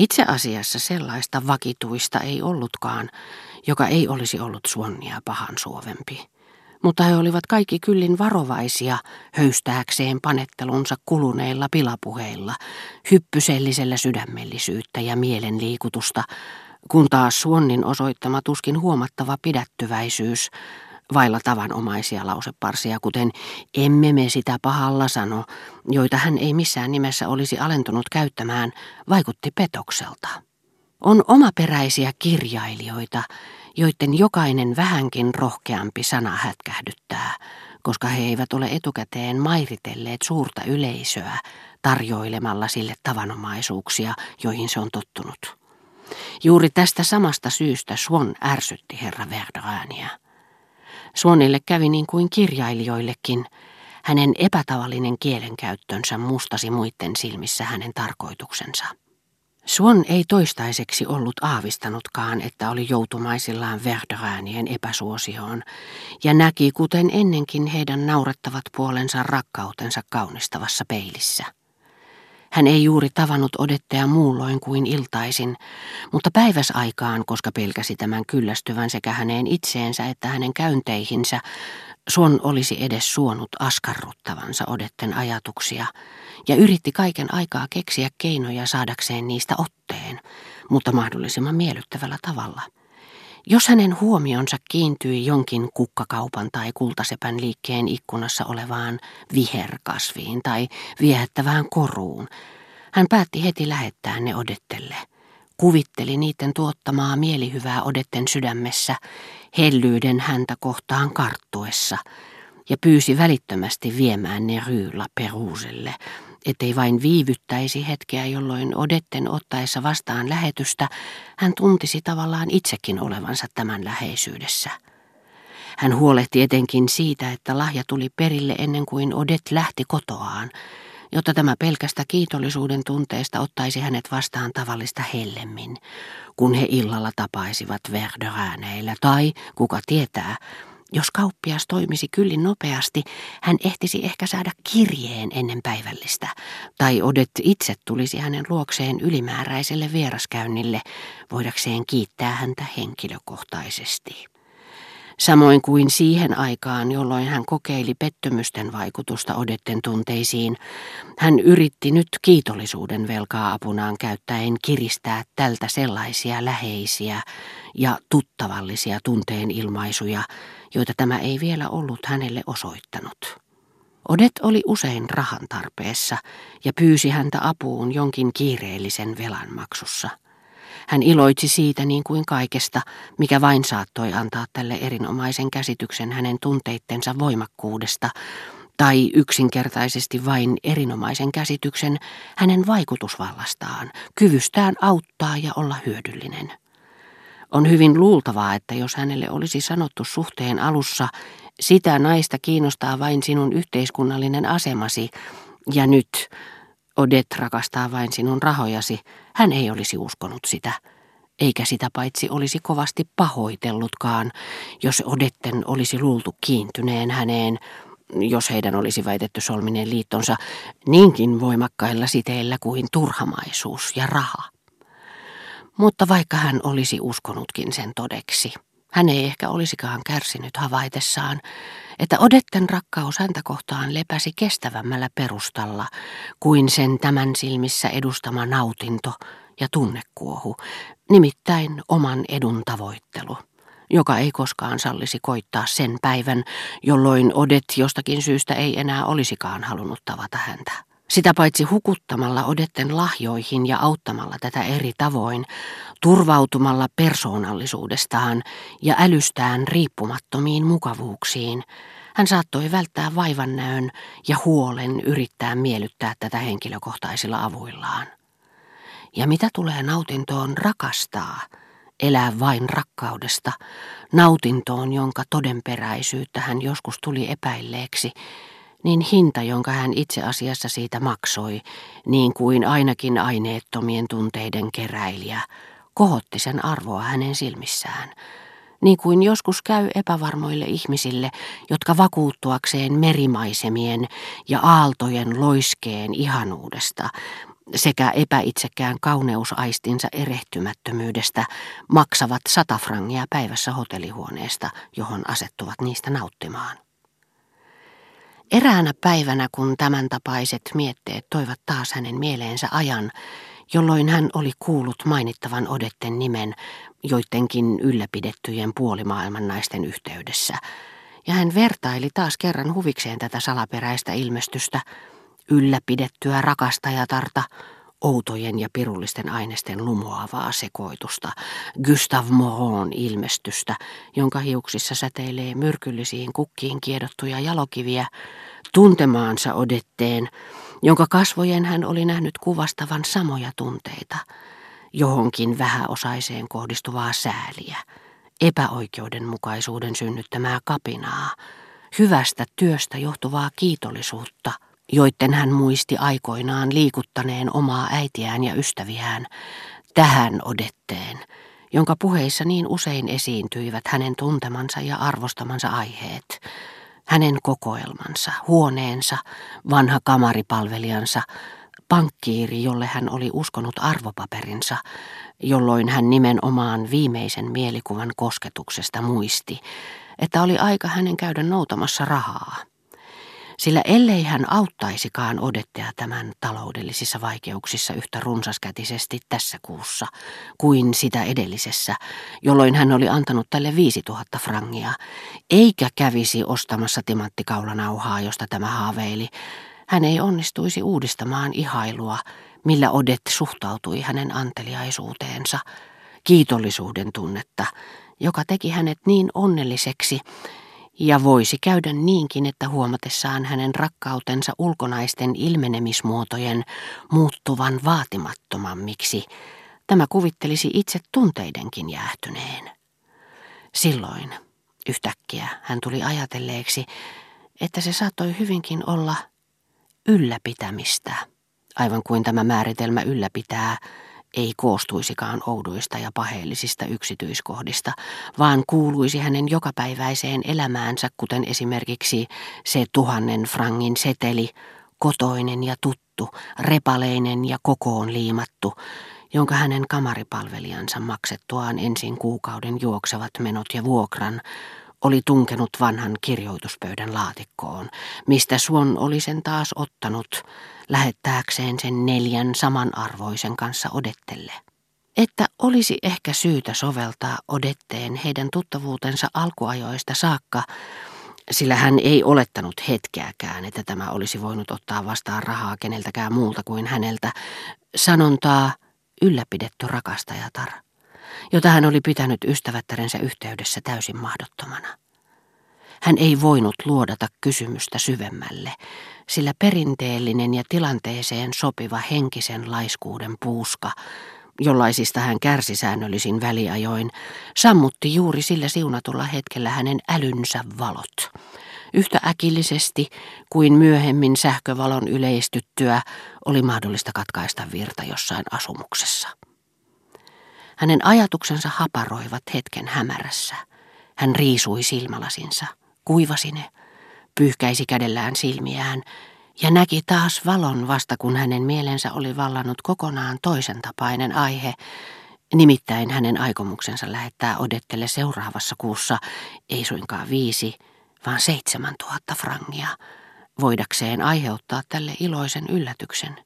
Itse asiassa sellaista vakituista ei ollutkaan, joka ei olisi ollut suonnia pahan suovempi. Mutta he olivat kaikki kyllin varovaisia höystääkseen panettelunsa kuluneilla pilapuheilla, hyppysellisellä sydämellisyyttä ja mielenliikutusta, kun taas Suonnin osoittama tuskin huomattava pidättyväisyys, vailla tavanomaisia lauseparsia, kuten emme me sitä pahalla sano, joita hän ei missään nimessä olisi alentunut käyttämään, vaikutti petokselta. On omaperäisiä kirjailijoita, joiden jokainen vähänkin rohkeampi sana hätkähdyttää, koska he eivät ole etukäteen mairitelleet suurta yleisöä tarjoilemalla sille tavanomaisuuksia, joihin se on tottunut. Juuri tästä samasta syystä Swan ärsytti herra Verdrääniä. Swanille kävi niin kuin kirjailijoillekin. Hänen epätavallinen kielenkäyttönsä mustasi muiden silmissä hänen tarkoituksensa. Swan ei toistaiseksi ollut aavistanutkaan, että oli joutumaisillaan Verdräänien epäsuosioon, ja näki kuten ennenkin heidän naurettavat puolensa rakkautensa kaunistavassa peilissä. Hän ei juuri tavannut odettea muulloin kuin iltaisin, mutta päiväsaikaan, koska pelkäsi tämän kyllästyvän sekä häneen itseensä että hänen käynteihinsä, Suon olisi edes suonut askarruttavansa odetten ajatuksia ja yritti kaiken aikaa keksiä keinoja saadakseen niistä otteen, mutta mahdollisimman miellyttävällä tavalla. Jos hänen huomionsa kiintyi jonkin kukkakaupan tai kultasepän liikkeen ikkunassa olevaan viherkasviin tai viehättävään koruun, hän päätti heti lähettää ne odettelle. Kuvitteli niiden tuottamaa mielihyvää odetten sydämessä, hellyyden häntä kohtaan karttuessa, ja pyysi välittömästi viemään ne Ryyla Peruselle, ettei vain viivyttäisi hetkeä, jolloin Odetten ottaessa vastaan lähetystä hän tuntisi tavallaan itsekin olevansa tämän läheisyydessä. Hän huolehti etenkin siitä, että lahja tuli perille ennen kuin Odet lähti kotoaan, jotta tämä pelkästä kiitollisuuden tunteesta ottaisi hänet vastaan tavallista hellemmin, kun he illalla tapaisivat Verdörääneillä, tai, kuka tietää, jos kauppias toimisi kyllin nopeasti, hän ehtisi ehkä saada kirjeen ennen päivällistä, tai Odet itse tulisi hänen luokseen ylimääräiselle vieraskäynnille, voidakseen kiittää häntä henkilökohtaisesti. Samoin kuin siihen aikaan, jolloin hän kokeili pettymysten vaikutusta Odetten tunteisiin, hän yritti nyt kiitollisuuden velkaa apunaan käyttäen kiristää tältä sellaisia läheisiä ja tuttavallisia tunteen ilmaisuja, joita tämä ei vielä ollut hänelle osoittanut. Odet oli usein rahan tarpeessa ja pyysi häntä apuun jonkin kiireellisen velan maksussa. Hän iloitsi siitä niin kuin kaikesta, mikä vain saattoi antaa tälle erinomaisen käsityksen hänen tunteittensa voimakkuudesta, tai yksinkertaisesti vain erinomaisen käsityksen hänen vaikutusvallastaan, kyvystään auttaa ja olla hyödyllinen. On hyvin luultavaa, että jos hänelle olisi sanottu suhteen alussa, sitä naista kiinnostaa vain sinun yhteiskunnallinen asemasi, ja nyt Odet rakastaa vain sinun rahojasi, hän ei olisi uskonut sitä, eikä sitä paitsi olisi kovasti pahoitellutkaan, jos Odetten olisi luultu kiintyneen häneen, jos heidän olisi väitetty solmineen liittonsa niinkin voimakkailla siteillä kuin turhamaisuus ja raha. Mutta vaikka hän olisi uskonutkin sen todeksi, hän ei ehkä olisikaan kärsinyt havaitessaan, että Odetten rakkaus häntä kohtaan lepäsi kestävämmällä perustalla kuin sen tämän silmissä edustama nautinto ja tunnekuohu, nimittäin oman edun tavoittelu, joka ei koskaan sallisi koittaa sen päivän, jolloin Odet jostakin syystä ei enää olisikaan halunnut tavata häntä. Sitä paitsi hukuttamalla Odetten lahjoihin ja auttamalla tätä eri tavoin, turvautumalla persoonallisuudestaan ja älystään riippumattomiin mukavuuksiin, hän saattoi välttää vaivannäön ja huolen yrittää miellyttää tätä henkilökohtaisilla avuillaan. Ja mitä tulee nautintoon rakastaa, elää vain rakkaudesta, nautintoon, jonka todenperäisyyttä hän joskus tuli epäilleeksi, niin hinta, jonka hän itse asiassa siitä maksoi, niin kuin ainakin aineettomien tunteiden keräilijä, kohotti sen arvoa hänen silmissään, niin kuin joskus käy epävarmoille ihmisille, jotka vakuuttuakseen merimaisemien ja aaltojen loiskeen ihanuudesta sekä epäitsekään kauneusaistinsa erehtymättömyydestä maksavat sata frangia päivässä hotellihuoneesta, johon asettuvat niistä nauttimaan. Eräänä päivänä, kun tämän tapaiset mietteet toivat taas hänen mieleensä ajan, jolloin hän oli kuullut mainittavan Odetten nimen joidenkin ylläpidettyjen puolimaailman naisten yhteydessä, ja hän vertaili taas kerran huvikseen tätä salaperäistä ilmestystä, ylläpidettyä rakastajatarta, outojen ja pirullisten ainesten lumoavaa sekoitusta, Gustav Moron ilmestystä, jonka hiuksissa säteilee myrkyllisiin kukkiin kiedottuja jalokiviä, tuntemaansa odetteen, jonka kasvojen hän oli nähnyt kuvastavan samoja tunteita, johonkin vähäosaiseen kohdistuvaa sääliä, epäoikeudenmukaisuuden synnyttämää kapinaa, hyvästä työstä johtuvaa kiitollisuutta – joiden hän muisti aikoinaan liikuttaneen omaa äitiään ja ystäviään, tähän odetteen, jonka puheissa niin usein esiintyivät hänen tuntemansa ja arvostamansa aiheet, hänen kokoelmansa, huoneensa, vanha kamaripalvelijansa, pankkiiri, jolle hän oli uskonut arvopaperinsa, jolloin hän nimenomaan viimeisen mielikuvan kosketuksesta muisti, että oli aika hänen käydä noutamassa rahaa sillä ellei hän auttaisikaan odettea tämän taloudellisissa vaikeuksissa yhtä runsaskätisesti tässä kuussa kuin sitä edellisessä, jolloin hän oli antanut tälle 5000 frangia, eikä kävisi ostamassa timanttikaulanauhaa, josta tämä haaveili, hän ei onnistuisi uudistamaan ihailua, millä Odet suhtautui hänen anteliaisuuteensa, kiitollisuuden tunnetta, joka teki hänet niin onnelliseksi, ja voisi käydä niinkin, että huomatessaan hänen rakkautensa ulkonaisten ilmenemismuotojen muuttuvan vaatimattomammiksi, tämä kuvittelisi itse tunteidenkin jäähtyneen. Silloin yhtäkkiä hän tuli ajatelleeksi, että se saattoi hyvinkin olla ylläpitämistä, aivan kuin tämä määritelmä ylläpitää ei koostuisikaan oudoista ja paheellisista yksityiskohdista, vaan kuuluisi hänen jokapäiväiseen elämäänsä, kuten esimerkiksi se tuhannen frangin seteli, kotoinen ja tuttu, repaleinen ja kokoon liimattu, jonka hänen kamaripalvelijansa maksettuaan ensin kuukauden juoksevat menot ja vuokran, oli tunkenut vanhan kirjoituspöydän laatikkoon, mistä Suon oli sen taas ottanut, lähettääkseen sen neljän samanarvoisen kanssa odettelle. Että olisi ehkä syytä soveltaa odetteen heidän tuttavuutensa alkuajoista saakka, sillä hän ei olettanut hetkeäkään, että tämä olisi voinut ottaa vastaan rahaa keneltäkään muulta kuin häneltä, sanontaa ylläpidetty rakastajatar jota hän oli pitänyt ystävättärensä yhteydessä täysin mahdottomana. Hän ei voinut luodata kysymystä syvemmälle, sillä perinteellinen ja tilanteeseen sopiva henkisen laiskuuden puuska, jollaisista hän kärsi säännöllisin väliajoin, sammutti juuri sillä siunatulla hetkellä hänen älynsä valot. Yhtä äkillisesti kuin myöhemmin sähkövalon yleistyttyä oli mahdollista katkaista virta jossain asumuksessa. Hänen ajatuksensa haparoivat hetken hämärässä. Hän riisui silmälasinsa, kuivasi ne, pyyhkäisi kädellään silmiään ja näki taas valon vasta kun hänen mielensä oli vallannut kokonaan toisen tapainen aihe, nimittäin hänen aikomuksensa lähettää odettele seuraavassa kuussa ei suinkaan viisi, vaan seitsemän tuhatta frangia, voidakseen aiheuttaa tälle iloisen yllätyksen.